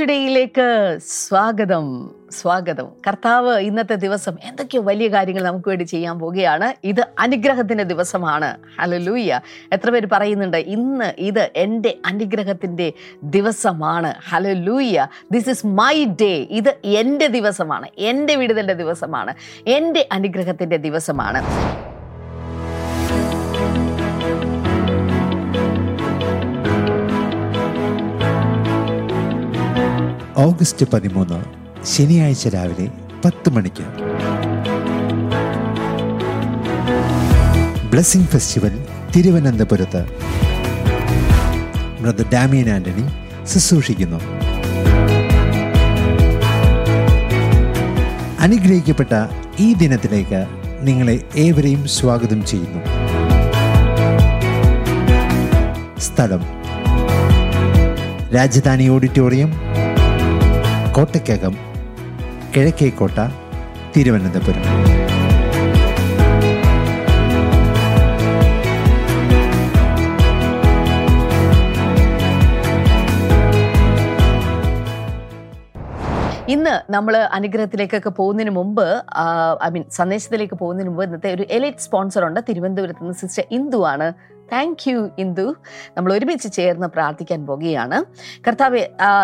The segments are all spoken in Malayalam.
ടുഡേയിലേക്ക് സ്വാഗതം. സ്വാഗതം. കർത്താവ് ഇന്നത്തെ ദിവസം എന്തൊക്കെയോ വലിയ കാര്യങ്ങൾ നമുക്ക് വേണ്ടി ചെയ്യാൻ പോവുകയാണ്. ഇത് അനുഗ്രഹത്തിന്റെ ദിവസമാണ്. ഹലലൂയ എത്ര പേര് പറയുന്നുണ്ട് ഇന്ന് ഇത് എന്റെ അനുഗ്രഹത്തിന്റെ ദിവസമാണ്. Hallelujah this is my day ഇത് എന്റെ ദിവസമാണ്. എന്റെ വിടുതലിന്റെ ദിവസമാണ്. എന്റെ അനുഗ്രഹത്തിന്റെ ദിവസമാണ്. ഓഗസ്റ്റ് പതിമൂന്ന് ശനിയാഴ്ച രാവിലെ പത്ത് മണിക്ക്. ബ്ലെസ്സിംഗ് ഫെസ്റ്റിവൽ തിരുവനന്തപുരത്ത്. ബ്രദർ ഡാമിയൻ ആന്റണി ശുശ്രൂഷിക്കുന്നു. അനുഗ്രഹിക്കപ്പെട്ട ഈ ദിനത്തിലേക്ക് നിങ്ങളെ ഏവരെയും സ്വാഗതം ചെയ്യുന്നു. സ്ഥലം. രാജധാനി ഓഡിറ്റോറിയം കോട്ടയ്ക്കകം കിഴക്കേക്കോട്ട തിരുവനന്തപുരം. ഇന്ന് നമ്മൾ അനുഗ്രഹത്തിലേക്കൊക്കെ പോകുന്നതിന് മുമ്പ് ഐ മീൻ സന്ദേശത്തിലേക്ക് പോകുന്നതിന് മുമ്പ് ഇന്നത്തെ ഒരു എലൈറ്റ് സ്പോൺസർ ഉണ്ട് തിരുവനന്തപുരത്ത് നിന്ന് സിസ്റ്റർ ഇന്ദു ആണ്. താങ്ക് യു ഇന്ദു നമ്മൾ ഒരുമിച്ച് ചേർന്ന് പ്രാർത്ഥിക്കാൻ പോകുകയാണ്. കർത്താവ്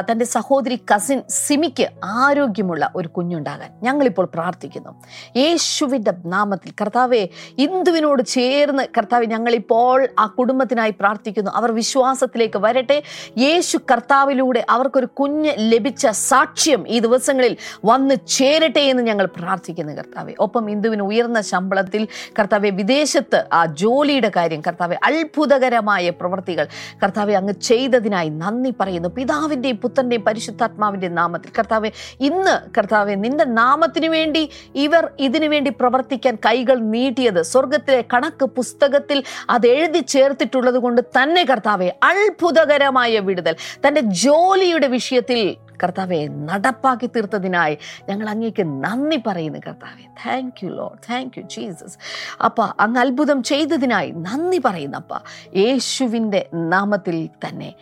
തന്റെ സഹോദരി കസിൻ സിമിക്ക് ആരോഗ്യമുള്ള ഒരു കുഞ്ഞുണ്ടാകാൻ ഞങ്ങളിപ്പോൾ പ്രാർത്ഥിക്കുന്നു. യേശുവിന്റെ നാമത്തിൽ കർത്താവെ ഇന്ദുവിനോട് ചേർന്ന് കർത്താവ് ഞങ്ങളിപ്പോൾ ആ കുടുംബത്തിനായി പ്രാർത്ഥിക്കുന്നു. അവർ വിശ്വാസത്തിലേക്ക് വരട്ടെ. യേശു കർത്താവിലൂടെ അവർക്കൊരു കുഞ്ഞ് ലഭിച്ച സാക്ഷ്യം ഈ ദിവസങ്ങളിൽ വന്ന് ചേരട്ടെ എന്ന് ഞങ്ങൾ പ്രാർത്ഥിക്കുന്നു കർത്താവെ. ഒപ്പം ഇന്ദുവിന് ഉയർന്ന ശമ്പളത്തിൽ കർത്താവെ വിദേശത്ത് ആ ജോലിയുടെ കാര്യം കർത്താവെ അത്ഭുതകരമായ പ്രവൃത്തികൾ. കർത്താവെ അങ്ങ് ചെയ്തതിനായി നന്ദി പറയുന്നു. പിതാവിന്റെയും പുത്രന്റെയും പരിശുദ്ധാത്മാവിന്റെയും നാമത്തിൽ. കർത്താവെ ഇന്ന് കർത്താവെ നിന്റെ നാമത്തിനു വേണ്ടി ഇവർ ഇതിനു വേണ്ടി പ്രവർത്തിക്കാൻ കൈകൾ നീട്ടിയത് സ്വർഗത്തിലെ കണക്ക് പുസ്തകത്തിൽ അത് എഴുതി ചേർത്തിട്ടുള്ളത് കൊണ്ട് തന്നെ കർത്താവെ അത്ഭുതകരമായ വിടുതൽ. തന്റെ ജോലിയുടെ വിഷയത്തിൽ കർത്താവെ നടപ്പാക്കി തീർത്തതിനായി ഞങ്ങൾ അങ്ങേക്ക് നന്ദി പറയുന്നു കർത്താവെ. Thank you Lord thank you Jesus അപ്പ അങ്ങ് അത്ഭുതം ചെയ്തതിനായി നന്ദി പറയുന്നപ്പ യേശുവിന്റെ നാമത്തിൽ തന്നെ.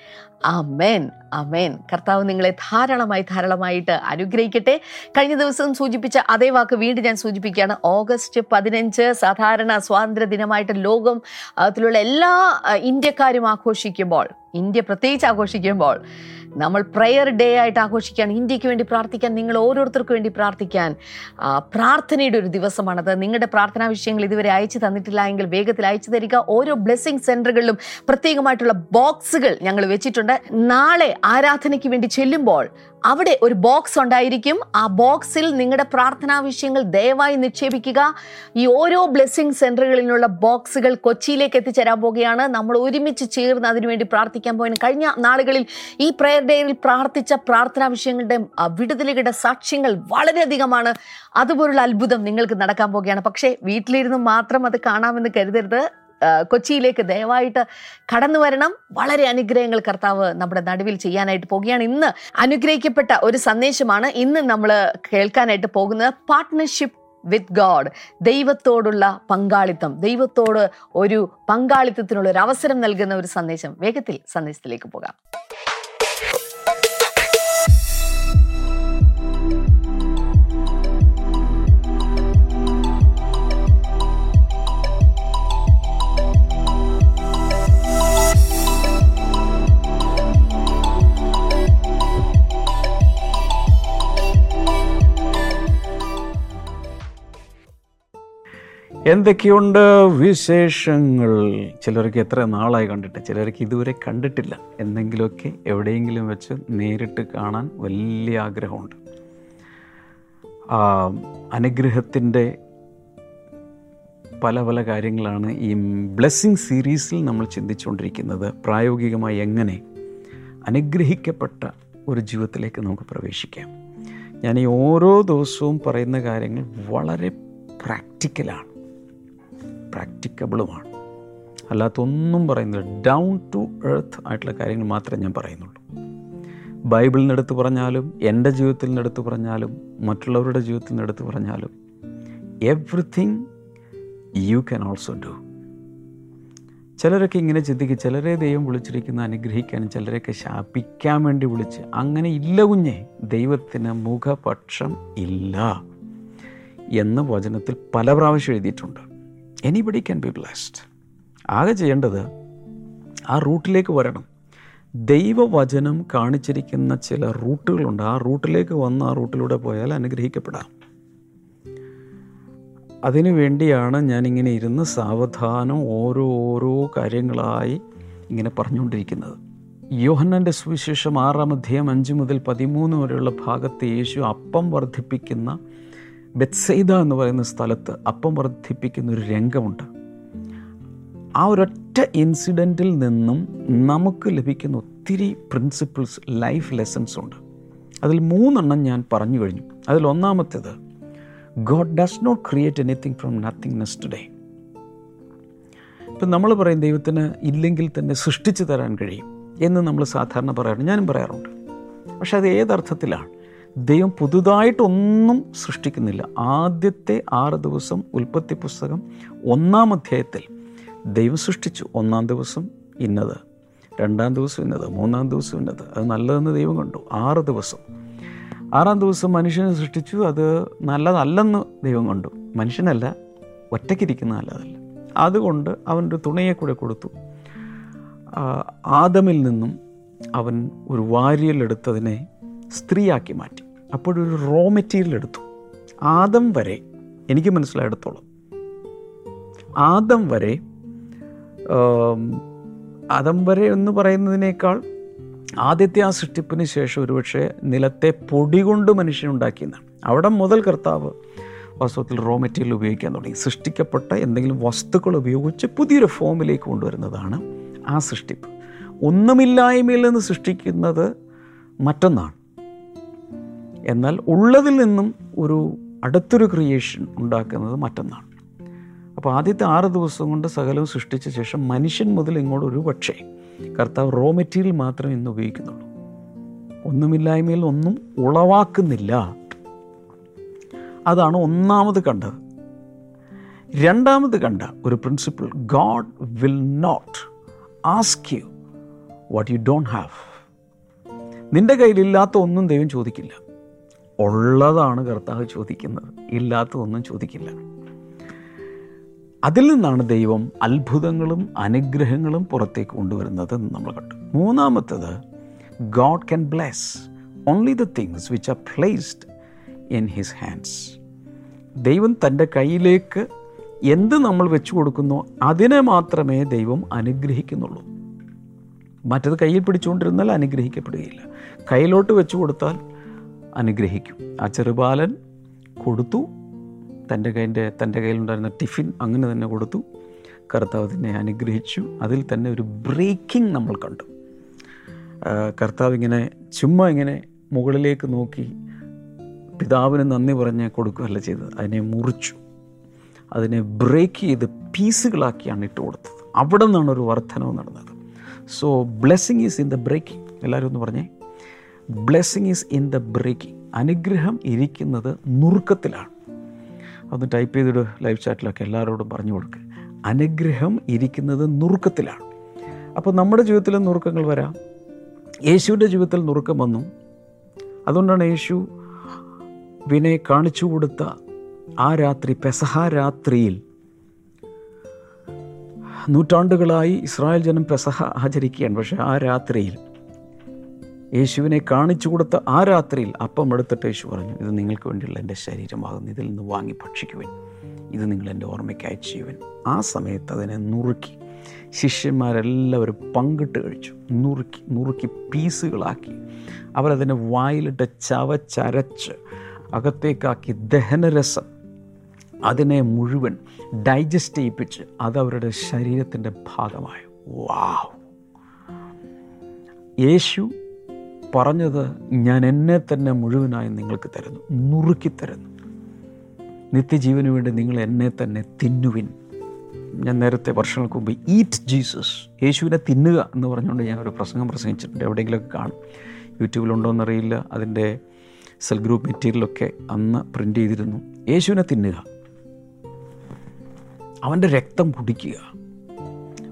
അമേൻ അമേൻ കർത്താവ് നിങ്ങളെ ധാരാളമായി ധാരാളമായിട്ട് അനുഗ്രഹിക്കട്ടെ. കഴിഞ്ഞ ദിവസം സൂചിപ്പിച്ച അതേ വാക്ക് വീണ്ടും ഞാൻ സൂചിപ്പിക്കുകയാണ്. ഓഗസ്റ്റ് പതിനഞ്ച് സാധാരണ സ്വാതന്ത്ര്യ ദിനമായിട്ട് ലോകം അതിലുള്ള എല്ലാ ഇന്ത്യക്കാരും ആഘോഷിക്കുമ്പോൾ ഇന്ത്യ പ്രത്യേകിച്ച് ആഘോഷിക്കുമ്പോൾ നമ്മൾ പ്രെയർ ഡേ ആയിട്ട് ആഘോഷിക്കാൻ ഇന്ത്യയ്ക്ക് വേണ്ടി പ്രാർത്ഥിക്കാൻ നിങ്ങൾ ഓരോരുത്തർക്കും വേണ്ടി പ്രാർത്ഥിക്കാൻ പ്രാർത്ഥനയുടെ ഒരു ദിവസമാണത്. നിങ്ങളുടെ പ്രാർത്ഥനാ വിഷയങ്ങൾ ഇതുവരെ അയച്ചു തന്നിട്ടില്ല എങ്കിൽ വേഗത്തിൽ അയച്ചു തരിക. ഓരോ ബ്ലെസ്സിങ് സെന്ററുകളിലും പ്രത്യേകമായിട്ടുള്ള ബോക്സുകൾ ഞങ്ങൾ വെച്ചിട്ടുണ്ട്. നാളെ ആരാധനയ്ക്ക് വേണ്ടി ചെല്ലുമ്പോൾ അവിടെ ഒരു ബോക്സ് ഉണ്ടായിരിക്കും. ആ ബോക്സിൽ നിങ്ങളുടെ പ്രാർത്ഥനാ വിഷയങ്ങൾ ദയവായി നിക്ഷേപിക്കുക. ഈ ഓരോ ബ്ലെസ്സിങ് സെന്ററുകളിലുള്ള ബോക്സുകൾ കൊച്ചിയിലേക്ക് എത്തിച്ചേരാൻ പോവുകയാണ്. നമ്മൾ ഒരുമിച്ച് ചേർന്ന് അതിനുവേണ്ടി പ്രാർത്ഥിക്കാൻ പോയി കഴിഞ്ഞ നാളുകളിൽ ഈ പ്രെയർ ഡേയിൽ പ്രാർത്ഥിച്ച പ്രാർത്ഥനാ വിഷയങ്ങളുടെ വിടുതലുകളുടെ സാക്ഷ്യങ്ങൾ വളരെയധികമാണ്. അതുപോലുള്ള അത്ഭുതം നിങ്ങൾക്ക് നടക്കാൻ പോവുകയാണ്. പക്ഷേ വീട്ടിലിരുന്ന് മാത്രം അത് കാണാമെന്ന് കരുതരുത്. കൊച്ചിയിലേക്ക് ദയവായിട്ട് കടന്നു വരണം. വളരെ അനുഗ്രഹങ്ങൾ കർത്താവ് നമ്മുടെ നടുവിൽ ചെയ്യാനായിട്ട് പോകുകയാണ് ഇന്ന് അനുഗ്രഹിക്കപ്പെട്ട ഒരു സന്ദേശമാണ് ഇന്ന് നമ്മൾ കേൾക്കാനായിട്ട് പോകുന്നത്. പാർട്ട്ണർഷിപ്പ് വിത്ത് ഗോഡ് ദൈവത്തോടുള്ള പങ്കാളിത്തം. ദൈവത്തോട് ഒരു പങ്കാളിത്തത്തിനുള്ള ഒരു അവസരം നൽകുന്ന ഒരു സന്ദേശം. വേഗത്തിൽ സന്ദേശത്തിലേക്ക് പോകാം. എന്തൊക്കെയുണ്ട് വിശേഷങ്ങൾ? ചിലർക്ക് എത്ര നാളായി കണ്ടിട്ട് ചിലർക്ക് ഇതുവരെ കണ്ടിട്ടില്ല. എന്തെങ്കിലുമൊക്കെ എവിടെയെങ്കിലും വെച്ച് നേരിട്ട് കാണാൻ വലിയ ആഗ്രഹമുണ്ട്. അനുഗ്രഹത്തിന്റെ പല പല കാര്യങ്ങളാണ് ഈ ബ്ലെസ്സിങ് സീരീസിൽ നമ്മൾ ചിന്തിച്ചുകൊണ്ടിരിക്കുന്നത്. പ്രായോഗികമായി എങ്ങനെ അനുഗ്രഹിക്കപ്പെട്ട ഒരു ജീവിതത്തിലേക്ക് നമുക്ക് പ്രവേശിക്കാം. ഞാൻ ഈ ഓരോ ദിവസവും പറയുന്ന കാര്യങ്ങൾ വളരെ പ്രാക്ടിക്കലാണ്. പ്രാക്ടിക്കബിളുമാണ് അല്ലാത്തൊന്നും പറയുന്നില്ല. ഡൗൺ ടു എർത്ത് ആയിട്ടുള്ള കാര്യങ്ങൾ മാത്രമേ ഞാൻ പറയുന്നുള്ളൂ. നിന്ന് പറഞ്ഞാലും എന്റെ ജീവിതത്തിൽ നിന്നെടുത്ത് പറഞ്ഞാലും മറ്റുള്ളവരുടെ ജീവിതത്തിൽ നിന്നെടുത്ത് പറഞ്ഞാലും everything you can also do ചിലരൊക്കെ ഇങ്ങനെ ചിന്തിക്കും. ചിലരെ ദൈവം വിളിച്ചിരിക്കുന്ന അനുഗ്രഹിക്കാനും ചിലരെയൊക്കെ ശാപിക്കാൻ വേണ്ടി വിളിച്ച്. അങ്ങനെ ഇല്ല കുഞ്ഞെ ദൈവത്തിന് മുഖപക്ഷം ഇല്ല എന്ന് വചനത്തിൽ പല പ്രാവശ്യം എഴുതിയിട്ടുണ്ട്. എനിബഡി ക്യാൻ ബി ബ്ലെസ്ഡ് ആകെ ചെയ്യേണ്ടത് ആ റൂട്ടിലേക്ക് വരണം. ദൈവവചനം കാണിച്ചിരിക്കുന്ന ചില റൂട്ടുകളുണ്ട്. ആ റൂട്ടിലേക്ക് വന്ന് ആ റൂട്ടിലൂടെ പോയാൽ അനുഗ്രഹിക്കപ്പെടാം. അതിനു വേണ്ടിയാണ് ഞാനിങ്ങനെ ഇരുന്ന് സാവധാനം ഓരോ ഓരോ കാര്യങ്ങളായി ഇങ്ങനെ പറഞ്ഞുകൊണ്ടിരിക്കുന്നത്. യോഹന്നന്റെ സുവിശേഷം ആറാം അധ്യായം അഞ്ച് മുതൽ പതിമൂന്ന് വരെയുള്ള ഭാഗത്ത് യേശു അപ്പം വർദ്ധിപ്പിക്കുന്ന ബെത്സൈദ എന്ന് പറയുന്ന സ്ഥലത്ത് അപ്പം വർദ്ധിപ്പിക്കുന്ന ഒരു രംഗമുണ്ട്. ആ ഒരൊറ്റ ഇൻസിഡന്റിൽ നിന്നും നമുക്ക് ലഭിക്കുന്ന ഒത്തിരി പ്രിൻസിപ്പിൾസ് ലൈഫ് ലെസൺസ് ഉണ്ട്. അതിൽ മൂന്നെണ്ണം ഞാൻ പറഞ്ഞു കഴിഞ്ഞു. അതിൽ ഒന്നാമത്തേത് God does not create anything from nothingness today. ഇപ്പം നമ്മൾ പറയും ദൈവത്തിന് ഇല്ലെങ്കിൽ തന്നെ സൃഷ്ടിച്ചു തരാൻ കഴിയും എന്ന് നമ്മൾ സാധാരണ പറയാറുണ്ട്. ഞാനും പറയാറുണ്ട്. പക്ഷെ അത് ഏതർത്ഥത്തിലാണ്? ദൈവം പുതുതായിട്ടൊന്നും സൃഷ്ടിക്കുന്നില്ല. ആദ്യത്തെ ആറ് ദിവസം ഉൽപ്പത്തി പുസ്തകം ഒന്നാം അധ്യായത്തിൽ ദൈവം സൃഷ്ടിച്ചു. ഒന്നാം ദിവസം ഇന്നത് രണ്ടാം ദിവസം ഇന്നത് മൂന്നാം ദിവസം ഇന്നത്. അത് നല്ലതെന്ന് ദൈവം കണ്ടു. ആറ് ദിവസം. ആറാം ദിവസം മനുഷ്യനെ സൃഷ്ടിച്ചു. അത് നല്ലതല്ലെന്ന് ദൈവം കണ്ടു. മനുഷ്യനല്ല ഒറ്റയ്ക്കിരിക്കുന്ന നല്ലതല്ല. അതുകൊണ്ട് അവന്റെ തുണയെ കൂടെ കൊടുത്തു. ആദമിൽ നിന്നും അവൻ ഒരു വാരിയൽ എടുത്തതിനെ സ്ത്രീയാക്കി മാറ്റി. അപ്പോഴൊരു റോ മെറ്റീരിയൽ എടുത്തു. ആദം വരെ എനിക്ക് മനസ്സിലായിടത്തോളം ആദം വരെ ആദം വരെ എന്ന് പറയുന്നതിനേക്കാൾ ആദ്യത്തെ ആ സൃഷ്ടിപ്പിന് ശേഷം ഒരുപക്ഷെ നിലത്തെ പൊടി കൊണ്ട് മനുഷ്യനുണ്ടാക്കിയെന്നാണ് അവിടെ മുതൽ കർത്താവ് വാസ്തവത്തിൽ റോ മെറ്റീരിയൽ ഉപയോഗിക്കാൻ തുടങ്ങി. സൃഷ്ടിക്കപ്പെട്ട എന്തെങ്കിലും വസ്തുക്കൾ ഉപയോഗിച്ച് പുതിയൊരു ഫോമിലേക്ക് കൊണ്ടുവരുന്നതാണ് ആ സൃഷ്ടിപ്പ്. ഒന്നുമില്ലായ്മയിൽ നിന്ന് സൃഷ്ടിക്കുന്നത് മറ്റൊന്നാണ്. എന്നാൽ ഉള്ളതിൽ നിന്നും ഒരു അടുത്തൊരു ക്രിയേഷൻ ഉണ്ടാക്കുന്നത് മറ്റൊന്നാണ്. അപ്പോൾ ആദ്യത്തെ ആറ് ദിവസം കൊണ്ട് സകലവും സൃഷ്ടിച്ച ശേഷം മനുഷ്യൻ മുതൽ ഇങ്ങോട്ട് ഒരു പക്ഷേ കർത്താവ് റോ മെറ്റീരിയൽ മാത്രമേ ഇന്ന് ഉപയോഗിക്കുന്നുള്ളൂ. ഒന്നുമില്ലായ്മയിൽ ഒന്നും ഉളവാക്കുന്നില്ല. അതാണ് ഒന്നാമത് കണ്ടത്. രണ്ടാമത് കണ്ട ഒരു principle God will not ask you what you don't have നിന്റെ കയ്യിലില്ലാത്ത ഒന്നും ദൈവം ചോദിക്കില്ല. ഉള്ളതാണ് കർത്താവ് ചോദിക്കുന്നത്. ഇല്ലാത്തതൊന്നും ചോദിക്കില്ല. അതിൽ നിന്നാണ് ദൈവം അത്ഭുതങ്ങളും അനുഗ്രഹങ്ങളും പുറത്തേക്ക് കൊണ്ടുവരുന്നത് എന്ന് നമ്മൾ കണ്ടു. മൂന്നാമത്തത് God can bless only the things which are placed in his hands ദൈവം തന്റെ കയ്യിലേക്ക് എന്ത് നമ്മൾ വെച്ചു കൊടുക്കുന്നു അതിനെ മാത്രമേ ദൈവം അനുഗ്രഹിക്കുന്നുള്ളൂ. മറ്റത് കയ്യിൽ പിടിച്ചുകൊണ്ടിരുന്നാൽ അനുഗ്രഹിക്കപ്പെടുകയില്ല. കയ്യിലോട്ട് വെച്ചു കൊടുത്താൽ അനുഗ്രഹിക്കും. ആ ചെറുബാലൻ കൊടുത്തു. തന്റെ കൈന്റെ തന്റെ കയ്യിലുണ്ടായിരുന്ന ടിഫിൻ അങ്ങനെ തന്നെ കൊടുത്തു. കർത്താവ് തന്നെ അനുഗ്രഹിച്ചു. അതിൽ തന്നെ ഒരു ബ്രേക്കിംഗ് നമ്മൾ കണ്ടു. കർത്താവ് ഇങ്ങനെ ചുമ്മാ ഇങ്ങനെ മുകളിലേക്ക് നോക്കി പിതാവിന് നന്ദി പറഞ്ഞ് കൊടുക്കുകയല്ല ചെയ്തത്. അതിനെ മുറിച്ചു. അതിനെ ബ്രേക്ക് ചെയ്ത് പീസുകളാക്കിയാണ് ഇട്ട് കൊടുത്തത്. അവിടെ നിന്നാണ് ഒരു വർധനവ് നടന്നത്. So blessing is in the breaking എല്ലാവരും ഒന്ന് പറഞ്ഞേ. Blessing is in the breaking അനുഗ്രഹം ഇരിക്കുന്നത് നുറുക്കത്തിലാണ്. ഒന്ന് ടൈപ്പ് ചെയ്തിട്ട് ലൈവ് ചാറ്റിലൊക്കെ എല്ലാവരോടും പറഞ്ഞു കൊടുക്കുക അനുഗ്രഹം ഇരിക്കുന്നത് നുറുക്കത്തിലാണ്. അപ്പോൾ നമ്മുടെ ജീവിതത്തിൽ നുറുക്കങ്ങൾ വരാം. യേശുവിന്റെ ജീവിതത്തിൽ നുറുക്കം വന്നു. അതുകൊണ്ടാണ് യേശു വിനെ കാണിച്ചു കൊടുത്ത ആ രാത്രി പെസഹ രാത്രിയിൽ നൂറ്റാണ്ടുകളായി ഇസ്രായേൽ ജനം പെസഹ ആചരിക്കുകയാണ്. പക്ഷേ ആ രാത്രിയിൽ യേശുവിനെ കാണിച്ചു കൊടുത്ത ആ രാത്രിയിൽ അപ്പം എടുത്തിട്ട് യേശു പറഞ്ഞു ഇത് നിങ്ങൾക്ക് വേണ്ടിയുള്ള എന്റെ ശരീരമാകുന്നു. ഇതിൽ നിന്ന് വാങ്ങി ഭക്ഷിക്കുവൻ. ഇത് നിങ്ങൾ എന്റെ ഓർമ്മയ്ക്കായി ചെയ്യുവൻ. ആ സമയത്ത് അതിനെ നുറുക്കി ശിഷ്യന്മാരെല്ലാവരും പങ്കിട്ട് കഴിച്ചു. നുറുക്കി നുറുക്കി പീസുകളാക്കി. അവരതിനെ വായിലിട്ട് ചവച്ചരച്ച് അകത്തേക്കാക്കി ദഹനരസം. അതിനെ മുഴുവൻ ഡൈജസ്റ്റ് ചെയ്യിപ്പിച്ച് അതവരുടെ ശരീരത്തിന്റെ ഭാഗമായി. വാവ് യേശു പറഞ്ഞത് ഞാൻ എന്നെ തന്നെ മുഴുവനായി നിങ്ങൾക്ക് തരുന്നു നുറുക്കി തരുന്നു. നിത്യജീവന് വേണ്ടി നിങ്ങൾ എന്നെ തന്നെ തിന്നുവിൻ. ഞാൻ നേരത്തെ വർഷങ്ങൾക്ക് മുമ്പ് ഈറ്റ് ജീസസ് യേശുവിനെ തിന്നുക എന്ന് പറഞ്ഞുകൊണ്ട് ഞാൻ ഒരു പ്രസംഗം പ്രസംഗിച്ചിട്ടുണ്ട്. എവിടെയെങ്കിലുമൊക്കെ കാണും. യൂട്യൂബിലുണ്ടോ എന്നറിയില്ല അതിന്റെ സെൽ ഗ്രൂപ്പ് മെറ്റീരിയലൊക്കെ അന്ന് പ്രിന്റ് ചെയ്തിരുന്നു. യേശുവിനെ തിന്നുക. അവന്റെ രക്തം കുടിക്കുക.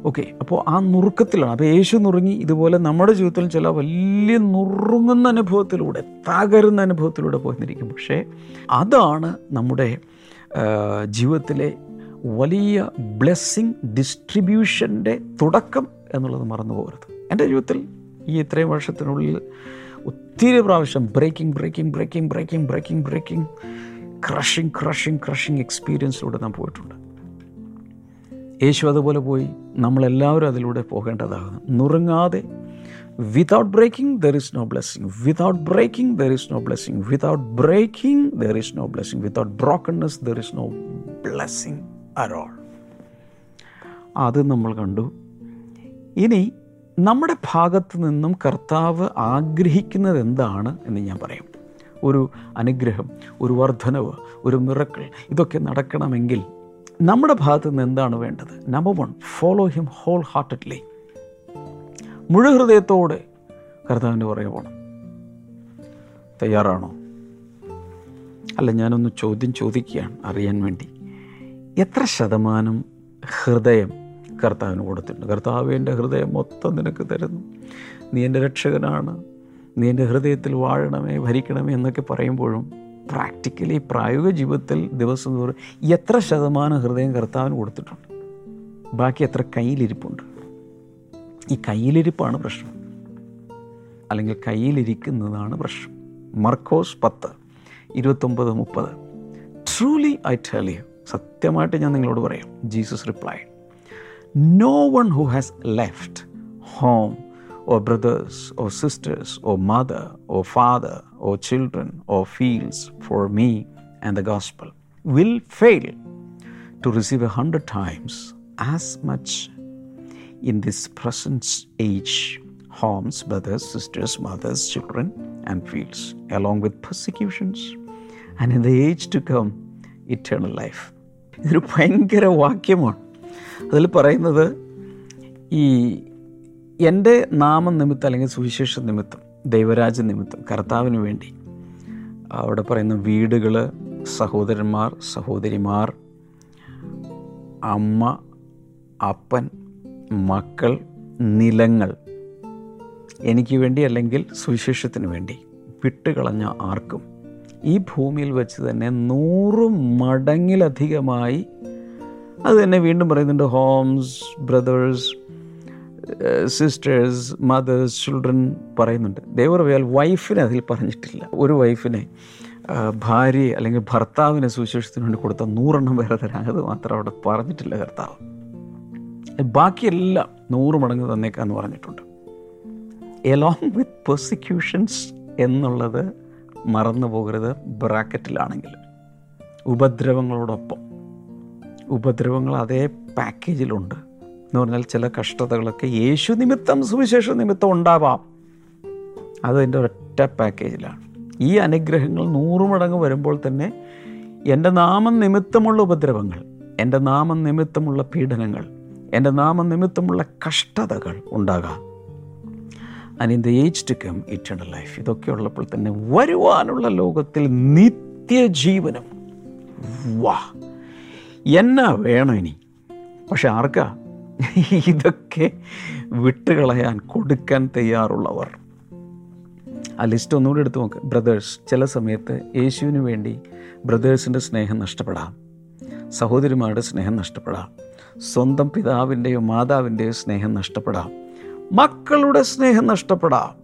ഓക്കെ അപ്പോൾ ആ നുറുക്കത്തിലാണ്. അപ്പോൾ യേശു നുറുങ്ങി. ഇതുപോലെ നമ്മുടെ ജീവിതത്തിൽ ചില വലിയ നുറുങ്ങുന്ന അനുഭവത്തിലൂടെ തകരുന്ന അനുഭവത്തിലൂടെ പോയിരിക്കും പക്ഷേ അതാണ് നമ്മുടെ ജീവിതത്തിലെ വലിയ ബ്ലെസ്സിങ് ഡിസ്ട്രിബ്യൂഷന്റെ തുടക്കം എന്നുള്ളത് മറന്നു പോകരുത്. എന്റെ ജീവിതത്തിൽ ഈ ഇത്രയും വർഷത്തിനുള്ളിൽ ഒത്തിരി പ്രാവശ്യം breaking breaking breaking breaking breaking breaking crushing crushing crushing എക്സ്പീരിയൻസിലൂടെ നാം പോയിട്ടുണ്ട്. യേശു അതുപോലെ പോയി. നമ്മളെല്ലാവരും അതിലൂടെ പോകേണ്ടതാണ്. നുറുങ്ങാതെ without breaking there is no blessing without breaking there is no blessing without breaking there is no blessing without brokenness there is no blessing അറോൾ അത് നമ്മൾ കണ്ടു. ഇനി നമ്മുടെ ഭാഗത്ത് നിന്നും കർത്താവ് ആഗ്രഹിക്കുന്നത് എന്താണ് എന്ന് ഞാൻ പറയും. ഒരു അനുഗ്രഹം ഒരു വർധനവ് ഒരു മിറക്കൾ ഇതൊക്കെ നടക്കണമെങ്കിൽ നമ്മുടെ ഭാഗത്ത് നിന്ന് എന്താണ് വേണ്ടത്? Number one follow him wholeheartedly മുഴുഹൃദയത്തോടെ കർത്താവിന്റെ പുറകെ പോകണം തയ്യാറാണോ? അല്ല ഞാനൊന്ന് ചോദ്യം ചോദിക്കുകയാണ് അറിയാൻ വേണ്ടി. എത്ര ശതമാനം ഹൃദയം കർത്താവിന് കൊടുത്തിട്ടുണ്ട്? കർത്താവ് എന്റെ ഹൃദയം മൊത്തം നിനക്ക് തരുന്നു. നീ എന്റെ രക്ഷകനാണ്. നീ എന്റെ ഹൃദയത്തിൽ വാഴണമേ ഭരിക്കണമേ എന്നൊക്കെ പറയുമ്പോഴും പ്രാക്ടിക്കലി പ്രായോഗിക ജീവിതത്തിൽ ദിവസം തോറും എത്ര ശതമാനം ഹൃദയം കർത്താവിന് കൊടുത്തിട്ടുണ്ട്? ബാക്കി എത്ര കയ്യിലിരിപ്പുണ്ട്? ഈ കയ്യിലിരിപ്പാണ് പ്രശ്നം. അല്ലെങ്കിൽ കയ്യിലിരിക്കുന്നതാണ് പ്രശ്നം. മർക്കോസ് പത്ത് ഇരുപത്തൊമ്പത് മുപ്പത്. ട്രൂലി ഐ ടെൽ യു സത്യമായിട്ട് ഞാൻ നിങ്ങളോട് പറയാം. Jesus reply no one who has left home or brothers or sisters or mother or father or children or fields for me and the gospel will fail to receive a hundred times as much in this present age homes, brothers, sisters, mothers, children, and fields, along with persecutions, and in the age to come, eternal life. ഇതൊരു ഭയങ്കര വാക്യമാണ് അതിൽ പറയുന്നത് ഈ എന്റെ നാമം നിമിത്തം അല്ലെങ്കിൽ സുവിശേഷ നിമിത്തം ദൈവരാജ നിമിത്തം കർത്താവിന് വേണ്ടി അവിടെ പറയുന്ന വീടുകൾ സഹോദരന്മാർ സഹോദരിമാർ അമ്മ അപ്പൻ മക്കൾ നിലങ്ങൾ എനിക്ക് വേണ്ടി അല്ലെങ്കിൽ സുവിശേഷത്തിന് വേണ്ടി വിട്ടുകളഞ്ഞ ആർക്കും ഈ ഭൂമിയിൽ വെച്ച് തന്നെ നൂറ് മടങ്ങിലധികമായി അത് തന്നെ വീണ്ടും പറയുന്നുണ്ട് homes brothers sisters mothers children പറയുന്നുണ്ട്. ദേവർ വേൽ വൈഫിനെ അതിൽ പറഞ്ഞിട്ടില്ല. ഒരു വൈഫിനെ ഭാര്യ അല്ലെങ്കിൽ ഭർത്താവിനെ സുവിശേഷത്തിന് വേണ്ടി കൊടുത്ത നൂറെണ്ണം പേരെ തരാം അത് മാത്രം അവിടെ പറഞ്ഞിട്ടില്ല കർത്താവ്. ബാക്കിയെല്ലാം നൂറ് മടങ്ങ് തന്നേക്കാന്ന് പറഞ്ഞിട്ടുണ്ട്. എലോങ് വിത്ത് പെർസിക്യൂഷൻസ് എന്നുള്ളത് മറന്നു പോകരുത്. ബ്രാക്കറ്റിലാണെങ്കിൽ. ഉപദ്രവങ്ങളോടൊപ്പം. ഉപദ്രവങ്ങൾ അതേ പാക്കേജിലുണ്ട് എന്ന് പറഞ്ഞാൽ ചില കഷ്ടതകളൊക്കെ യേശു നിമിത്തം സുവിശേഷ നിമിത്തം ഉണ്ടാവാം. അതതിന്റെ ഒറ്റ പാക്കേജിലാണ്. ഈ അനുഗ്രഹങ്ങൾ നൂറ് മടങ്ങ് വരുമ്പോൾ തന്നെ എന്റെ നാമം നിമിത്തമുള്ള ഉപദ്രവങ്ങൾ എന്റെ നാമം നിമിത്തമുള്ള പീഡനങ്ങൾ എന്റെ നാമം നിമിത്തമുള്ള കഷ്ടതകൾ ഉണ്ടാകാം. And the age to come eternal life ഇതൊക്കെ ഉള്ളപ്പോൾ തന്നെ വരുവാനുള്ള ലോകത്തിൽ നിത്യജീവനം. വാ! എന്നാ വേണം ഇനി? പക്ഷെ ആർക്കാ? ഇതൊക്കെ വിട്ടുകളയാൻ കൊടുക്കാൻ തയ്യാറുള്ളവർ. ആ ലിസ്റ്റ് ഒന്നുകൂടി എടുത്ത് നോക്ക്. ബ്രദേഴ്സ് ചില സമയത്ത് യേശുവിന് വേണ്ടി ബ്രദേഴ്സിന്റെ സ്നേഹം നഷ്ടപ്പെടാം. സഹോദരിമാരുടെ സ്നേഹം നഷ്ടപ്പെടാം. സ്വന്തം പിതാവിന്റെയോ മാതാവിന്റെയോ സ്നേഹം നഷ്ടപ്പെടാം. മക്കളുടെ സ്നേഹം നഷ്ടപ്പെടാം.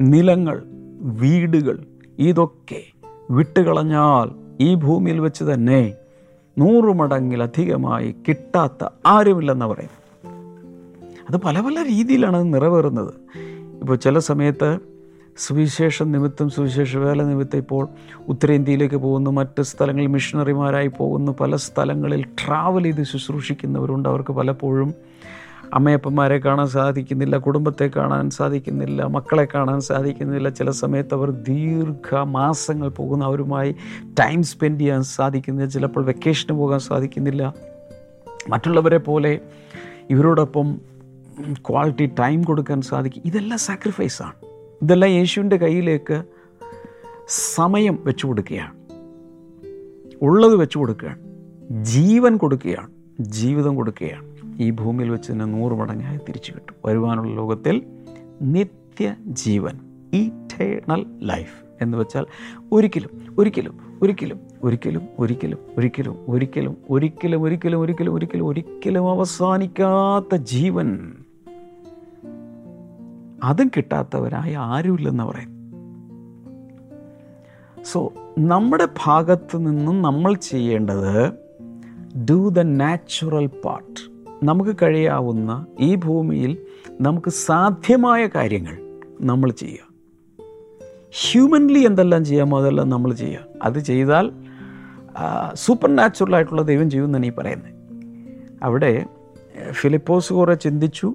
നിലങ്ങൾ വീടുകൾ ഇതൊക്കെ വിട്ടുകളഞ്ഞാൽ ഈ ഭൂമിയിൽ വെച്ച് തന്നെ നൂറ് മടങ്ങിലധികമായി കിട്ടാത്ത ആരുമില്ലെന്ന് പറയും അത് പല പല രീതിയിലാണ് അത് നിറവേറുന്നത്. ഇപ്പോൾ ചില സമയത്ത് സുവിശേഷം നിമിത്തം സുവിശേഷ വേല നിമിത്തം ഇപ്പോൾ ഉത്തരേന്ത്യയിലേക്ക് പോകുന്നു മറ്റ് സ്ഥലങ്ങളിൽ മിഷണറിമാരായി പോകുന്നു പല സ്ഥലങ്ങളിൽ ട്രാവൽ ചെയ്ത് ശുശ്രൂഷിക്കുന്നവരുണ്ട്. അവർക്ക് പലപ്പോഴും അമ്മയപ്പന്മാരെ കാണാൻ സാധിക്കുന്നില്ല കുടുംബത്തെ കാണാൻ സാധിക്കുന്നില്ല മക്കളെ കാണാൻ സാധിക്കുന്നില്ല. ചില സമയത്ത് അവർ ദീർഘ മാസങ്ങൾ പോകുന്ന അവരുമായി ടൈം സ്പെൻഡ് ചെയ്യാൻ സാധിക്കുന്നില്ല. ചിലപ്പോൾ വെക്കേഷന് പോകാൻ സാധിക്കുന്നില്ല. മറ്റുള്ളവരെ പോലെ ഇവരോടൊപ്പം ക്വാളിറ്റി ടൈം കൊടുക്കാൻ സാധിക്കും. ഇതെല്ലാം സാക്രിഫൈസാണ് ഇതെല്ലാം യേശുവിന്റെ കയ്യിലേക്ക് സമയം വെച്ചു കൊടുക്കുകയാണ്. ഉള്ളത് വെച്ചു കൊടുക്കുകയാണ്. ജീവൻ കൊടുക്കുകയാണ്. ജീവിതം കൊടുക്കുകയാണ്. ഈ ഭൂമിയിൽ വെച്ച് തന്നെ നൂറ് മടങ്ങായി തിരിച്ചു കിട്ടും വരുവാനുള്ള ലോകത്തിൽ നിത്യജീവൻ ഇറ്റേണൽ ലൈഫ് എന്ന് വെച്ചാൽ ഒരിക്കലും ഒരിക്കലും ഒരിക്കലും ഒരിക്കലും ഒരിക്കലും ഒരിക്കലും ഒരിക്കലും ഒരിക്കലും ഒരിക്കലും ഒരിക്കലും ഒരിക്കലും ഒരിക്കലും അവസാനിക്കാത്ത ജീവൻ അതും കിട്ടാത്തവരായി ആരുമില്ലെന്ന് പറയും സോ നമ്മുടെ ഭാഗത്ത് നിന്നും നമ്മൾ ചെയ്യേണ്ടത് ഡു ദ നാച്ചുറൽ പാർട്ട് നമുക്ക് കഴിയാവുന്ന ഈ ഭൂമിയിൽ നമുക്ക് സാധ്യമായ കാര്യങ്ങൾ നമ്മൾ ചെയ്യുക. ഹ്യൂമൻലി എന്തെല്ലാം ചെയ്യാമോ അതെല്ലാം നമ്മൾ ചെയ്യുക. അത് ചെയ്താൽ സൂപ്പർ നാച്ചുറൽ ആയിട്ടുള്ള ദൈവം ചെയ്യുമെന്നാണ് ഈ പറയുന്നത്. അവിടെ ഫിലിപ്പോസ് കുറേ ചിന്തിച്ചു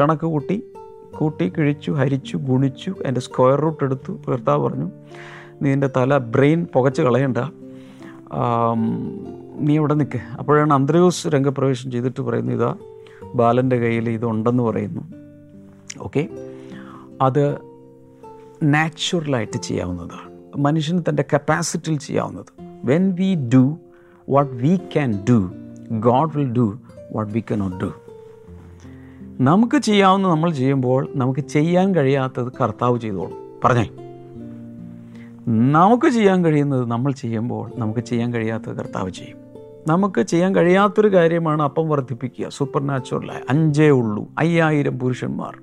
കണക്ക് കൂട്ടി കൂട്ടി കിഴിച്ചു ഹരിച്ചു ഗുണിച്ചു അതിന്റെ സ്ക്വയർ റൂട്ട് എടുത്തു കർത്താവ് പറഞ്ഞു നീ എന്റെ തല ബ്രെയിൻ പുകച്ച് കളയണ്ട. നീ ഇവിടെ നിൽക്ക് അപ്പോഴാണ് അന്ത്രയോസ് രംഗപ്രവേശം ചെയ്തിട്ട് പറയുന്നു ഇതാ ബാലന്റെ കയ്യിൽ ഇതുണ്ടെന്ന് പറയുന്നു. ഓക്കെ അത് നാച്ചുറലായിട്ട് ചെയ്യാവുന്നതാണ്. മനുഷ്യന് തന്റെ കപ്പാസിറ്റിയിൽ ചെയ്യാവുന്നത്. When we do what we can do God will do what we cannot do നമുക്ക് ചെയ്യാവുന്ന നമ്മൾ ചെയ്യുമ്പോൾ നമുക്ക് ചെയ്യാൻ കഴിയാത്തത് കർത്താവ് ചെയ്തോളും. പറഞ്ഞേ? നമുക്ക് ചെയ്യാൻ കഴിയുന്നത് നമ്മൾ ചെയ്യുമ്പോൾ നമുക്ക് ചെയ്യാൻ കഴിയാത്തത് കർത്താവ് ചെയ്യും. നമുക്ക് ചെയ്യാൻ കഴിയാത്തൊരു കാര്യമാണ് അപ്പം വർദ്ധിപ്പിക്കുക. സൂപ്പർ നാച്ചുറലായി അഞ്ചേ ഉള്ളൂ. അയ്യായിരം പുരുഷന്മാർ.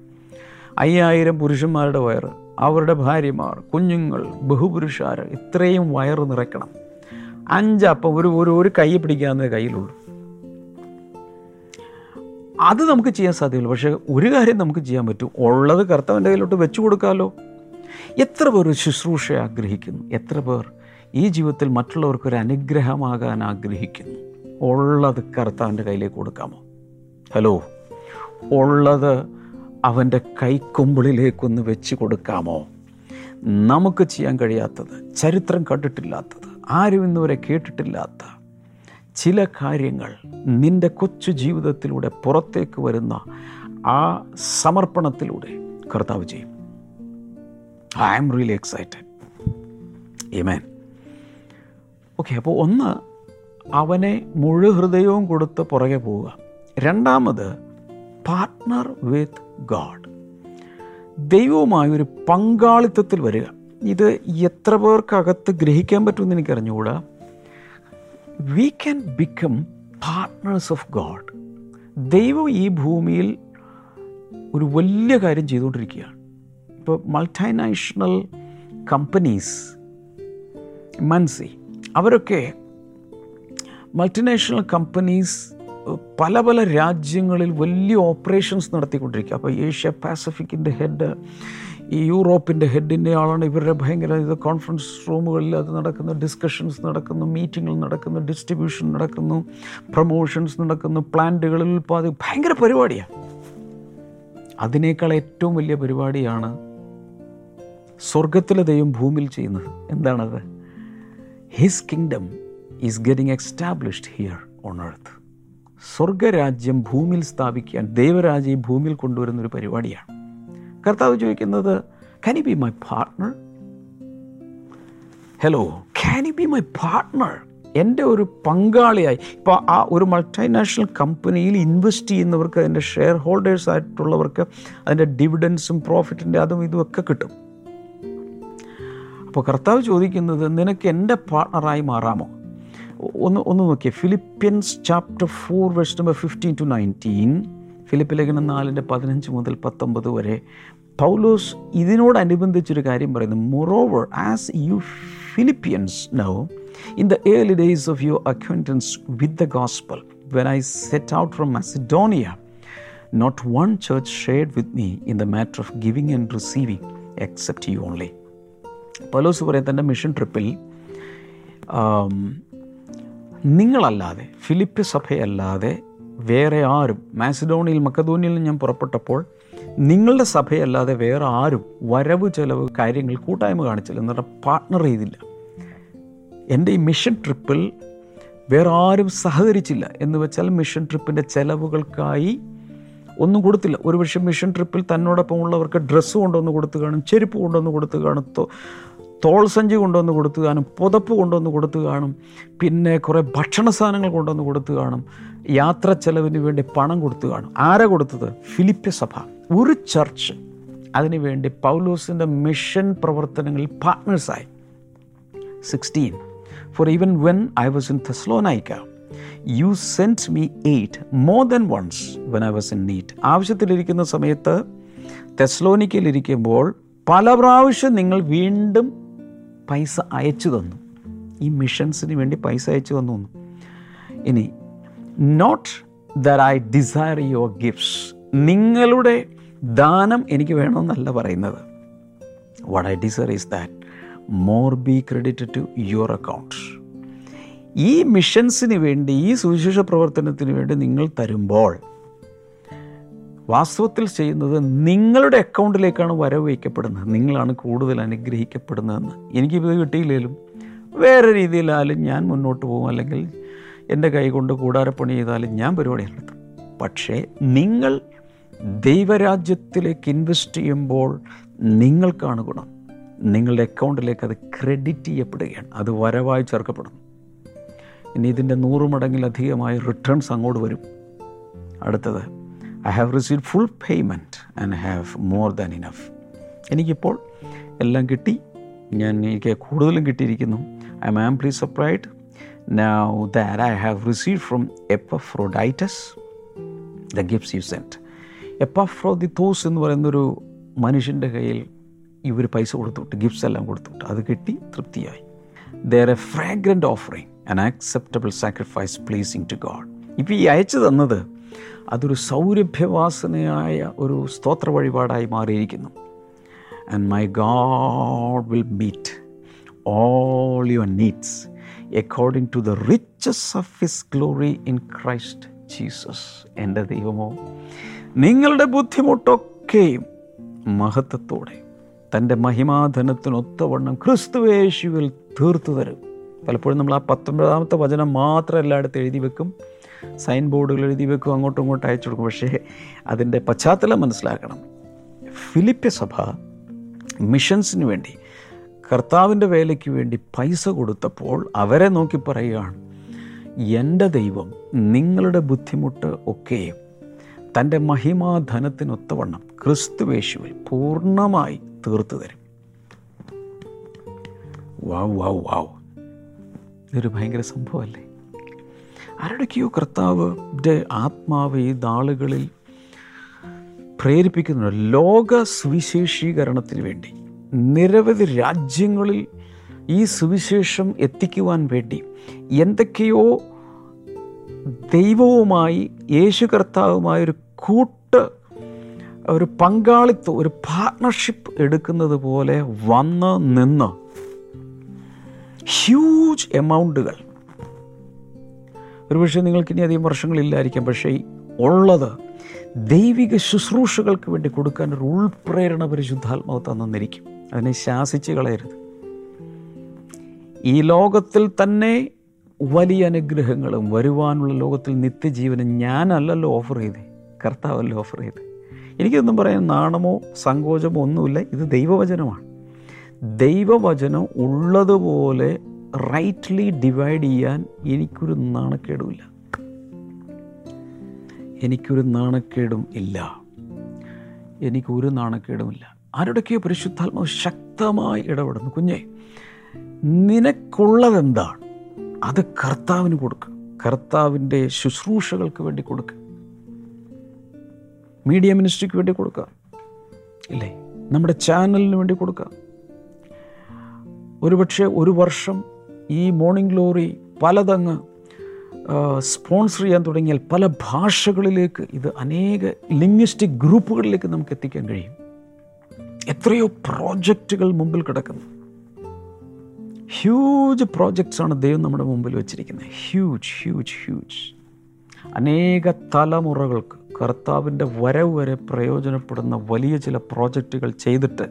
അയ്യായിരം പുരുഷന്മാരുടെ വയറ് അവരുടെ ഭാര്യമാർ കുഞ്ഞുങ്ങൾ ബഹുപുരുഷാർ ഇത്രയും വയറ് നിറയ്ക്കണം. അഞ്ചപ്പം ഒരു ഒരു ഒരു കൈ പിടിക്കാവുന്ന കയ്യിലുള്ളൂ. അത് നമുക്ക് ചെയ്യാൻ സാധ്യമല്ല പക്ഷേ ഒരു കാര്യം നമുക്ക് ചെയ്യാൻ പറ്റും. ഉള്ളത് കർത്താവിന്റെ കയ്യിലോട്ട് വെച്ചു കൊടുക്കാമല്ലോ എത്ര പേർ ശുശ്രൂഷ ആഗ്രഹിക്കുന്നു? എത്ര പേർ ഈ ജീവിതത്തിൽ മറ്റുള്ളവർക്കൊരു അനുഗ്രഹമാകാൻ ആഗ്രഹിക്കുന്നു? ഉള്ളത് കർത്താവിന്റെ കയ്യിലേക്ക് കൊടുക്കാമോ? ഹലോ ഉള്ളത് അവന്റെ കൈക്കൊമ്പിളിലേക്കൊന്ന് വെച്ച് കൊടുക്കാമോ? നമുക്ക് ചെയ്യാൻ കഴിയാത്തത് ചരിത്രം കണ്ടിട്ടില്ലാത്തത് ആരും ഇന്നുവരെ കേട്ടിട്ടില്ലാത്ത ചില കാര്യങ്ങൾ നിന്റെ കൊച്ചു ജീവിതത്തിലൂടെ പുറത്തേക്ക് വരുന്ന ആ സമർപ്പണത്തിലൂടെ കർത്താവ് ചെയ്യും. I am really excited. Amen okay അപ്പോൾ ഒന്ന് അവനെ മുഴു ഹൃദയവും കൊടുത്ത് പുറകെ പോവുക. രണ്ടാമത് പാർട്ട്ണർ വിത്ത് ഗാഡ് ദൈവവുമായ ഒരു പങ്കാളിത്തത്തിൽ വരിക. ഇത് എത്ര പേർക്കകത്ത് ഗ്രഹിക്കാൻ പറ്റുമെന്ന് എനിക്കറിഞ്ഞുകൂടാ. We can become partners of God ദൈവം ഈ ഭൂമിയിൽ ഒരു വലിയ കാര്യം ചെയ്തുകൊണ്ടിരിക്കുകയാണ്. ഇപ്പോൾ മൾട്ടിനാഷണൽ കമ്പനീസ് മൻസി അവരൊക്കെ മൾട്ടിനാഷണൽ കമ്പനീസ് പല പല രാജ്യങ്ങളിൽ വലിയ ഓപ്പറേഷൻസ് നടത്തിക്കൊണ്ടിരിക്കുക. അപ്പോൾ ഏഷ്യ പാസഫിക്കിന്റെ ഹെഡ് ഈ യൂറോപ്പിന്റെ ഹെഡിന്റെ ആളാണ്. ഇവരുടെ ഭയങ്കര ഇത് കോൺഫറൻസ് റൂമുകളിൽ അത് നടക്കുന്നു ഡിസ്കഷൻസ് നടക്കുന്നു മീറ്റിങ്ങുകൾ നടക്കുന്നു ഡിസ്ട്രിബ്യൂഷൻ നടക്കുന്നു പ്രൊമോഷൻസ് നടക്കുന്നു പ്ലാന്റുകളിൽ ഉൽപ്പാദി ഭയങ്കര പരിപാടിയാണ്. അതിനേക്കാൾ ഏറ്റവും വലിയ പരിപാടിയാണ് സ്വർഗത്തിലെ ദൈവം ഭൂമിയിൽ ചെയ്യുന്നത്. എന്താണത്? His kingdom is getting established here on earth സ്വർഗരാജ്യം ഭൂമിയിൽ സ്ഥാപിക്കാൻ ദൈവരാജ്യം ഭൂമിയിൽ കൊണ്ടുവരുന്ന ഒരു പരിപാടിയാണ്. കർത്താവ് ചോദിക്കുന്നത് can be my partner hello can be my partner എന്റെ ഒരു പങ്കാളിയായി. ഇപ്പോൾ ആ ഒരു മൾട്ടിനാഷണൽ കമ്പനിയിൽ ഇൻവെസ്റ്റ് ചെയ്യുന്നവർക്ക് അതിന്റെ ഷെയർ ഹോൾഡേഴ്സ് ആയിട്ടുള്ളവർക്ക് അതിന്റെ ഡിവിഡൻസും പ്രോഫിറ്റിന്റെ അതും ഇതും ഒക്കെ കിട്ടും. അപ്പോൾ കർത്താവ് ചോദിക്കുന്നത് നിനക്ക് എന്റെ പാർട്ണറായി മാറാമോ? ഒന്ന് ഒന്ന് നോക്കിയേ. Philippians chapter four verse number fifteen to nineteen Philip ലേഖനം നാലിന്റെ പതിനഞ്ച് മുതൽ പത്തൊമ്പത് വരെ പൗലോസ് ഇതിനോടനുബന്ധിച്ചൊരു കാര്യം പറയുന്നു. Moreover as you Philippians know in the early days of your acquaintance with the gospel when I set out from Macedonia not one church shared with me in the matter of giving and receiving except you only Paulose പറയും തന്റെ മിഷൻ ട്രിപ്പിൽ നിങ്ങളല്ലാതെ ഫിലിപ്പ് സഭയല്ലാതെ വേറെ ആരും മാസിഡോണിയിൽ മക്കധോനിയിൽ ഞാൻ പുറപ്പെട്ടപ്പോൾ നിങ്ങളുടെ സഭയല്ലാതെ വേറെ ആരും വരവ് ചെലവ് കാര്യങ്ങൾ കൂട്ടായ്മ കാണിച്ചില്ല എന്നിട്ട് പാർട്ട്ണർ ചെയ്തില്ല. എന്റെ ഈ മിഷൻ ട്രിപ്പിൽ വേറെ ആരും സഹകരിച്ചില്ല. എന്ന് വെച്ചാൽ മിഷൻ ട്രിപ്പിന്റെ ചെലവുകൾക്കായി ഒന്നും കൊടുത്തില്ല. ഒരുപക്ഷെ മിഷൻ ട്രിപ്പിൽ തന്നോടൊപ്പം ഉള്ളവർക്ക് ഡ്രസ്സ് കൊണ്ടുവന്ന് കൊടുത്തു കാണും ചെരുപ്പ് കൊണ്ടുവന്ന് കൊടുത്തു കാണും തോൾസഞ്ചി കൊണ്ടുവന്ന് കൊടുത്തു കാണും പുതപ്പ് കൊണ്ടുവന്ന് കൊടുത്തു കാണും പിന്നെ കുറേ ഭക്ഷണ സാധനങ്ങൾ കൊണ്ടുവന്ന് കൊടുത്തു കാണും യാത്ര ചെലവിന് വേണ്ടി പണം കൊടുത്തു കാണും ആരാ കൊടുത്തത്? ഫിലിപ്പ്യ സഭ. ഒരു ചർച്ച് അതിനുവേണ്ടി പൗലോസിന്റെ മിഷൻ പ്രവർത്തനങ്ങളിൽ പാർട്ട്നേഴ്സായി sixteen for even when I was in Thessalonica you sent me aid more than once when I was in need ആവശ്യത്തിലിരിക്കുന്ന സമയത്ത് തെസ്ലോനിക്കയിലിരിക്കുമ്പോൾ പല പ്രാവശ്യം നിങ്ങൾ വീണ്ടും പൈസ അയച്ചു തന്നു. ഈ മിഷൻസിന് വേണ്ടി പൈസ അയച്ചു തന്നു. ഇനി not there I desire your gifts നിങ്ങളുടെ ദാനം എനിക്ക് വേണമെന്നല്ല പറയുന്നത്. What I desire is that more be credit to your account ഈ മിഷൻസിന് വേണ്ടി ഈ സുവിശേഷ പ്രവർത്തനത്തിന് വേണ്ടി നിങ്ങൾ തരുമ്പോൾ വാസ്തവത്തിൽ ചെയ്യുന്നത് നിങ്ങളുടെ അക്കൗണ്ടിലേക്കാണ് വരവ് വയ്ക്കപ്പെടുന്നത്. നിങ്ങളാണ് കൂടുതൽ അനുഗ്രഹിക്കപ്പെടുന്നതെന്ന്. എനിക്കിത് കിട്ടിയില്ലെങ്കിലും വേറെ രീതിയിലായാലും ഞാൻ മുന്നോട്ട് പോകും. അല്ലെങ്കിൽ എന്റെ കൈ കൊണ്ട് കൂടാരപ്പണി ചെയ്താലും ഞാൻ പരിപാടി നടത്തും. പക്ഷേ നിങ്ങൾ ദൈവരാജ്യത്തിലേക്ക് ഇൻവെസ്റ്റ് ചെയ്യുമ്പോൾ നിങ്ങൾക്കാണ് ഗുണം. നിങ്ങളുടെ അക്കൗണ്ടിലേക്ക് അത് ക്രെഡിറ്റ് ചെയ്യപ്പെടുകയാണ്. അത് വരവായി ചേർക്കപ്പെടുന്നു. ഇനി ഇതിന്റെ നൂറ് മടങ്ങിലധികമായ റിട്ടേൺസ് അങ്ങോട്ട് വരും. അടുത്തത് I have receive full payment and have more than enough എനിക്കിപ്പോൾ എല്ലാം കിട്ടി. ഞാൻ എനിക്ക് കൂടുതലും കിട്ടിയിരിക്കുന്നു. I'm amply supplied now that I have receive from Epaphroditus the gifts you sent Epaphroditos എന്ന് പറയുന്നൊരു മനുഷ്യന്റെ കയ്യിൽ ഇവർ പൈസ കൊടുത്തുവിട്ട് ഗിഫ്റ്റ്സ് എല്ലാം കൊടുത്തുവിട്ട്. അത് കിട്ടി തൃപ്തിയായി. There a fragrant offering an acceptable sacrifice pleasing to God ഇപ്പം ഈ അയച്ചു തന്നത് അതൊരു സൗരഭ്യവാസനയായ ഒരു സ്തോത്ര വഴിപാടായി മാറിയിരിക്കുന്നു. And my God will meet all your needs according to the riches of his glory in Christ Jesus എന്റെ ദൈവമോ. നിങ്ങളുടെ ബുദ്ധിമുട്ടൊക്കെയും മഹത്വത്തോടെ തന്റെ മഹിമാധനത്തിനൊത്തവണ്ണം ക്രിസ്തുവേശുവിൽ തീർത്തു തരും. പലപ്പോഴും നമ്മൾ ആ പത്തൊമ്പതാമത്തെ വചനം മാത്രം എല്ലായിടത്തും എഴുതി വെക്കും. സൈൻ ബോർഡുകൾ എഴുതി വെക്കും അങ്ങോട്ടും ഇങ്ങോട്ടും അയച്ചു കൊടുക്കും. പക്ഷേ അതിന്റെ പശ്ചാത്തലം മനസ്സിലാക്കണം. ഫിലിപ്പ്യ സഭ മിഷൻസിന് വേണ്ടി കർത്താവിന്റെ വേലയ്ക്ക് വേണ്ടി പൈസ കൊടുത്തപ്പോൾ അവരെ നോക്കി പറയുകയാണ് എന്റെ ദൈവം നിങ്ങളുടെ ബുദ്ധിമുട്ട് ഒക്കെയും തന്റെ മഹിമാധനത്തിനൊത്തവണ്ണം ക്രിസ്തുവേശുവിൽ പൂർണമായി തീർത്തു തരും വാവ് വാവ് വാവ് ഇതൊരു ഭയങ്കര സംഭവമല്ലേ? ആരുടെയൊക്കെയോ കർത്താവിന്റെ ആത്മാവ് ഈ നാളുകളിൽ പ്രേരിപ്പിക്കുന്നു ലോക സുവിശേഷീകരണത്തിന് വേണ്ടി നിരവധി രാജ്യങ്ങളിൽ ഈ സുവിശേഷം എത്തിക്കുവാൻ വേണ്ടി എന്തൊക്കെയോ ദൈവവുമായി യേശു കർത്താവുമായി ഒരു കൂട്ട് ഒരു പങ്കാളിത്തം ഒരു പാർട്ട്ണർഷിപ്പ് എടുക്കുന്നത് പോലെ വന്ന് നിന്ന് ഹ്യൂജ് എമൗണ്ടുകൾ ഒരുപക്ഷെ നിങ്ങൾക്ക് ഇനി അധികം വർഷങ്ങളില്ലായിരിക്കാം പക്ഷേ ഉള്ളത് ദൈവിക ശുശ്രൂഷകൾക്ക് വേണ്ടി കൊടുക്കാൻ ഒരു ഉൾപ്രേരണ പരിശുദ്ധാത്മാവ് തന്നിരിക്കും അതിനെ ശാസിച്ച് കളയരുത്. ഈ ലോകത്തിൽ തന്നെ വലിയ അനുഗ്രഹങ്ങളും വരുവാനുള്ള ലോകത്തിൽ നിത്യജീവനും ഞാനല്ലല്ലോ ഓഫർ ചെയ്തേ കർത്താവല്ലോ ഓഫർ ചെയ്തേ. എനിക്കൊന്നും പറയാൻ നാണമോ സങ്കോചമോ ഒന്നുമില്ല ഇത് ദൈവവചനമാണ്. ദൈവവചനം ഉള്ളതുപോലെ റൈറ്റ്ലി ഡിവൈഡ് ചെയ്യാൻ എനിക്കൊരു നാണക്കേടുമില്ല. എനിക്കൊരു നാണക്കേടും ഇല്ല. എനിക്കൊരു നാണക്കേടുമില്ല. ആരുടെയൊക്കെയോ പരിശുദ്ധാത്മാവ് ശക്തമായി ഇടപെടുന്നു. കുഞ്ഞേ നിനക്കുള്ളതെന്താണ്? അത് കർത്താവിന് കൊടുക്കുക കർത്താവിന്റെ ശുശ്രൂഷകൾക്ക് വേണ്ടി കൊടുക്കുക മീഡിയ മിനിസ്ട്രിക്ക് വേണ്ടി കൊടുക്കുക ഇല്ലേ? നമ്മുടെ ചാനലിന് വേണ്ടി കൊടുക്കുക ഒരുപക്ഷെ ഒരു വർഷം ഈ മോർണിംഗ് ഗ്ലോറി പലതങ്ങ് സ്പോൺസർ ചെയ്യാൻ തുടങ്ങിയാൽ പല ഭാഷകളിലേക്ക് ഇത് അനേക ലിംഗ്വിസ്റ്റിക് ഗ്രൂപ്പുകളിലേക്ക് നമുക്ക് എത്തിക്കാൻ കഴിയും. എത്രയോ പ്രോജക്റ്റുകൾ മുമ്പിൽ കിടക്കുന്നു. ഹ്യൂജ് പ്രോജക്ട്സ് ആണ് ദൈവം നമ്മുടെ മുമ്പിൽ വെച്ചിരിക്കുന്നത്. ഹ്യൂജ് ഹ്യൂജ് ഹ്യൂജ് അനേക തലമുറകൾക്ക് കർത്താവിന്റെ വരവ് വരെ പ്രയോജനപ്പെടുന്ന വലിയ ചില പ്രോജക്റ്റുകൾ ചെയ്തിട്ട്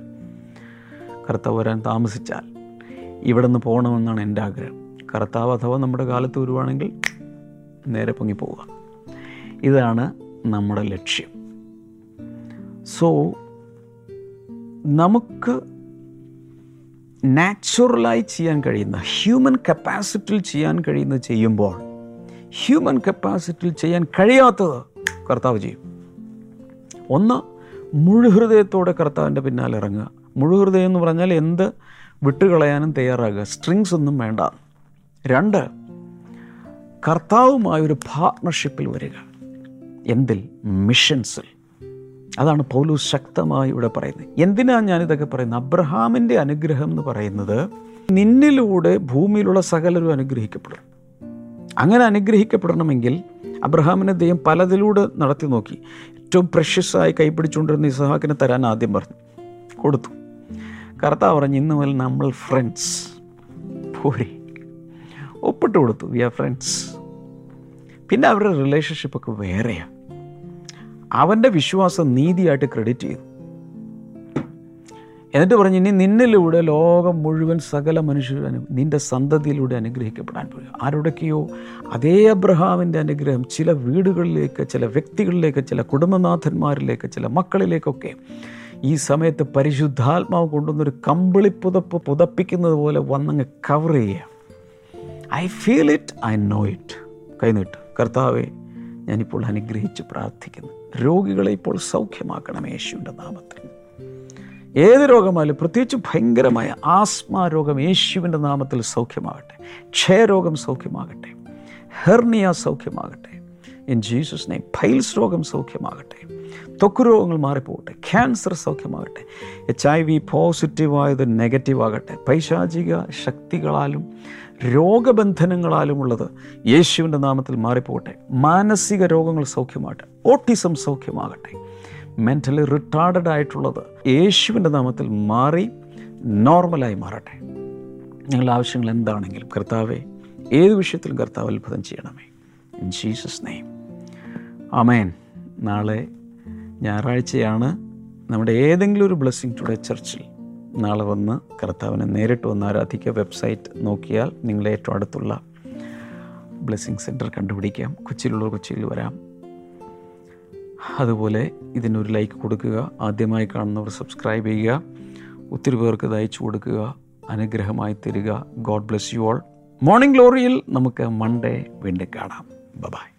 കർത്താവ് വരാൻ താമസിച്ചാൽ ഇവിടെ നിന്ന് പോകണമെന്നാണ് എന്റെ ആഗ്രഹം. കർത്താവ് അഥവാ നമ്മുടെ കാലത്ത് വരുവാണെങ്കിൽ നേരെ പൊങ്ങി പോവുക. ഇതാണ് നമ്മുടെ ലക്ഷ്യം. സോ നമുക്ക് നാച്ചുറലായി ചെയ്യാൻ കഴിയുന്ന ഹ്യൂമൻ കപ്പാസിറ്റിയിൽ ചെയ്യാൻ കഴിയുന്നത് ചെയ്യുമ്പോൾ ഹ്യൂമൻ കപ്പാസിറ്റിയിൽ ചെയ്യാൻ കഴിയാത്തത് കർത്താവ് ചെയ്യും. ഒന്ന് മുഴുഹൃദയത്തോടെ കർത്താവിന്റെ പിന്നാലെ ഇറങ്ങുക. മുഴുഹൃദയം എന്ന് പറഞ്ഞാൽ എന്ത്? വിട്ടുകളയാനും തയ്യാറാകുക. സ്ട്രിങ്സ് ഒന്നും വേണ്ട. രണ്ട് കർത്താവുമായ ഒരു പാർട്ട്ണർഷിപ്പിൽ വരിക. എന്തിൽ? മിഷൻസിൽ അതാണ് പൗലൂസ് ശക്തമായി ഇവിടെ പറയുന്നത്. എന്തിനാണ് ഞാനിതൊക്കെ പറയുന്നത്? അബ്രഹാമിന്റെ അനുഗ്രഹം എന്ന് പറയുന്നത് നിന്നിലൂടെ ഭൂമിയിലുള്ള സകലരും അനുഗ്രഹിക്കപ്പെടും. അങ്ങനെ അനുഗ്രഹിക്കപ്പെടണമെങ്കിൽ അബ്രഹാമിനെ ദൈവം പലതിലൂടെ നടത്തി നോക്കി ഏറ്റവും പ്രഷ്യസായി കൈപ്പിടിച്ചുകൊണ്ടിരുന്ന ഇസഹാക്കിനെ തരാൻ ആദ്യം പറഞ്ഞു. കൊടുത്തു. കർത്താവ് പറഞ്ഞു ഇന്ന് മുതൽ നമ്മൾ ഫ്രണ്ട്സ് പോരി. ഒപ്പിട്ട് കൊടുത്തു. വി ആർ ഫ്രണ്ട്സ് പിന്നെ അവരുടെ റിലേഷൻഷിപ്പൊക്കെ വേറെയാണ് അവന്റെ വിശ്വാസം നീതിയായിട്ട് ക്രെഡിറ്റ് ചെയ്തു. എന്നിട്ട് പറഞ്ഞു ഇനി നിന്നിലൂടെ ലോകം മുഴുവൻ സകല മനുഷ്യരും നിന്റെ സന്തതിയിലൂടെ അനുഗ്രഹിക്കപ്പെടാൻ പോയി ആരുടെക്കെയോ അതേ അബ്രഹാമിന്റെ അനുഗ്രഹം ചില വീടുകളിലേക്ക് ചില വ്യക്തികളിലേക്ക് ചില കുടുംബനാഥന്മാരിലേക്ക് ചില മക്കളിലേക്കൊക്കെ ഈ സമയത്ത് പരിശുദ്ധാത്മാവ് കൊണ്ടുവന്നൊരു കമ്പിളി പുതപ്പ് പുതപ്പിക്കുന്നത് പോലെ വന്നങ്ങ് കവർ ചെയ്യുക I feel it I know it കൈനീട്ട് കർത്താവെ ഞാനിപ്പോൾ അനുഗ്രഹിച്ച് പ്രാർത്ഥിക്കുന്നു. രോഗികളെ ഇപ്പോൾ സൗഖ്യമാക്കണം യേശുവിന്റെ നാമത്തിൽ. ഏത് രോഗമായാലും പ്രത്യേകിച്ച് ഭയങ്കരമായ ആസ്മ രോഗം യേശുവിന്റെ നാമത്തിൽ സൗഖ്യമാകട്ടെ. ക്ഷയരോഗം സൗഖ്യമാകട്ടെ. ഹെർണിയ സൗഖ്യമാകട്ടെ. ഇൻ ജീസസ് നെയ്മ് ഫൈൽസ് രോഗം സൗഖ്യമാകട്ടെ. ത്വക്ക് രോഗങ്ങൾ മാറിപ്പോകട്ടെ. ക്യാൻസർ സൗഖ്യമാകട്ടെ. എച്ച് ഐ വി പോസിറ്റീവായത് നെഗറ്റീവ് ആകട്ടെ. പൈശാചിക ശക്തികളാലും രോഗബന്ധനങ്ങളാലുമുള്ളത് യേശുവിന്റെ നാമത്തിൽ മാറിപ്പോകട്ടെ. മാനസിക രോഗങ്ങൾ സൗഖ്യമാകട്ടെ. ഓട്ടിസം സൗഖ്യമാകട്ടെ. മെന്റലി റിട്ടാർഡഡ് ആയിട്ടുള്ളത് യേശുവിന്റെ നാമത്തിൽ മാറി നോർമലായി മാറട്ടെ. നിങ്ങളുടെ ആവശ്യങ്ങൾ എന്താണെങ്കിലും കർത്താവെ ഏത് വിഷയത്തിലും കർത്താവ് അത്ഭുതം ചെയ്യണമേ. ഇൻ ജീസസ് നെയ്മ് അമേൻ നാളെ ഞായറാഴ്ചയാണ് നമ്മുടെ ഏതെങ്കിലും ഒരു ബ്ലെസ്സിങ് ടുഡേ ചർച്ചിൽ. നാളെ വന്ന് കർത്താവിനെ നേരിട്ട് വന്ന് ആരാധിക്കുക വെബ്സൈറ്റ് നോക്കിയാൽ നിങ്ങളെ ഏറ്റവും അടുത്തുള്ള ബ്ലെസ്സിങ് സെന്റർ കണ്ടുപിടിക്കാം. കൊച്ചിയിലുള്ളവർ കൊച്ചിയിൽ വരാം. അതുപോലെ ഇതിനൊരു ലൈക്ക് കൊടുക്കുക ആദ്യമായി കാണുന്നവർ സബ്സ്ക്രൈബ് ചെയ്യുക ഒത്തിരി പേർക്ക് അയച്ചു കൊടുക്കുക അനുഗ്രഹമായി തരിക. God bless you all morning ഗ്ലോറിയിൽ നമുക്ക് മൺഡേ വീണ്ടും കാണാം. ബൈ